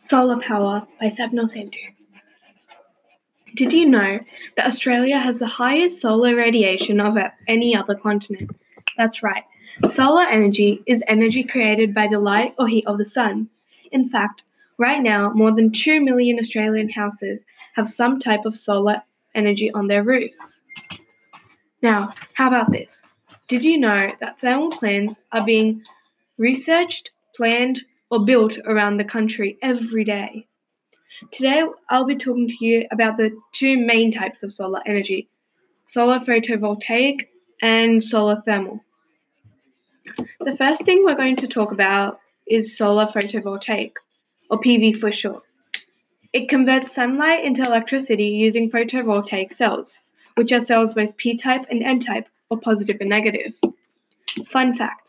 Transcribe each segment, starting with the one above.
Solar Power by Sapnil Sandhu. Did you know that Australia has the highest solar radiation of any other continent? That's right. Solar energy is energy created by the light or heat of the sun. In fact, right now, more than 2 million Australian houses have some type of solar energy on their roofs. Now, how about this? Did you know that thermal plants are being researched, planned, or built around the country every day. Today, I'll be talking to you about the two main types of solar energy solar photovoltaic and solar thermal. The first thing we're going to talk about is solar photovoltaic, or PV for short. It converts sunlight into electricity using photovoltaic cells, which are cells both P type and N type, or positive and negative. Fun fact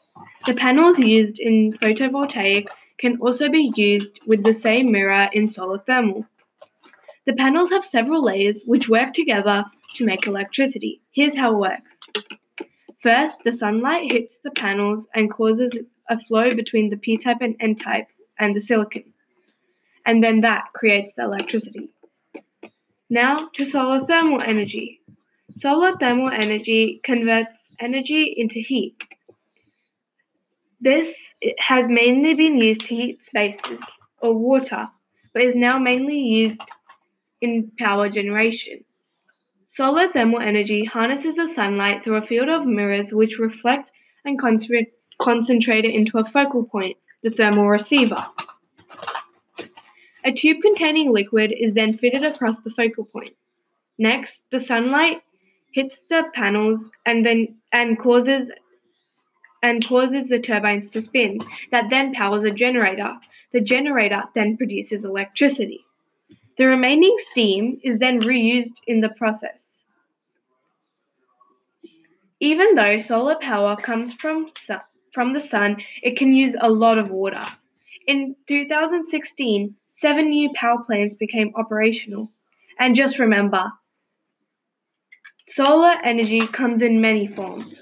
the panels used in photovoltaic can also be used with the same mirror in solar thermal. The panels have several layers which work together to make electricity. Here's how it works. First, the sunlight hits the panels and causes a flow between the P type and N type and the silicon. And then that creates the electricity. Now to solar thermal energy. Solar thermal energy converts energy into heat. This has mainly been used to heat spaces or water, but is now mainly used in power generation. Solar thermal energy harnesses the sunlight through a field of mirrors which reflect and concentrate it into a focal point, the thermal receiver. A tube containing liquid is then fitted across the focal point. Next, the sunlight hits the panels and then and causes and causes the turbines to spin, that then powers a generator. The generator then produces electricity. The remaining steam is then reused in the process. Even though solar power comes from, from the sun, it can use a lot of water. In 2016, seven new power plants became operational. And just remember, solar energy comes in many forms.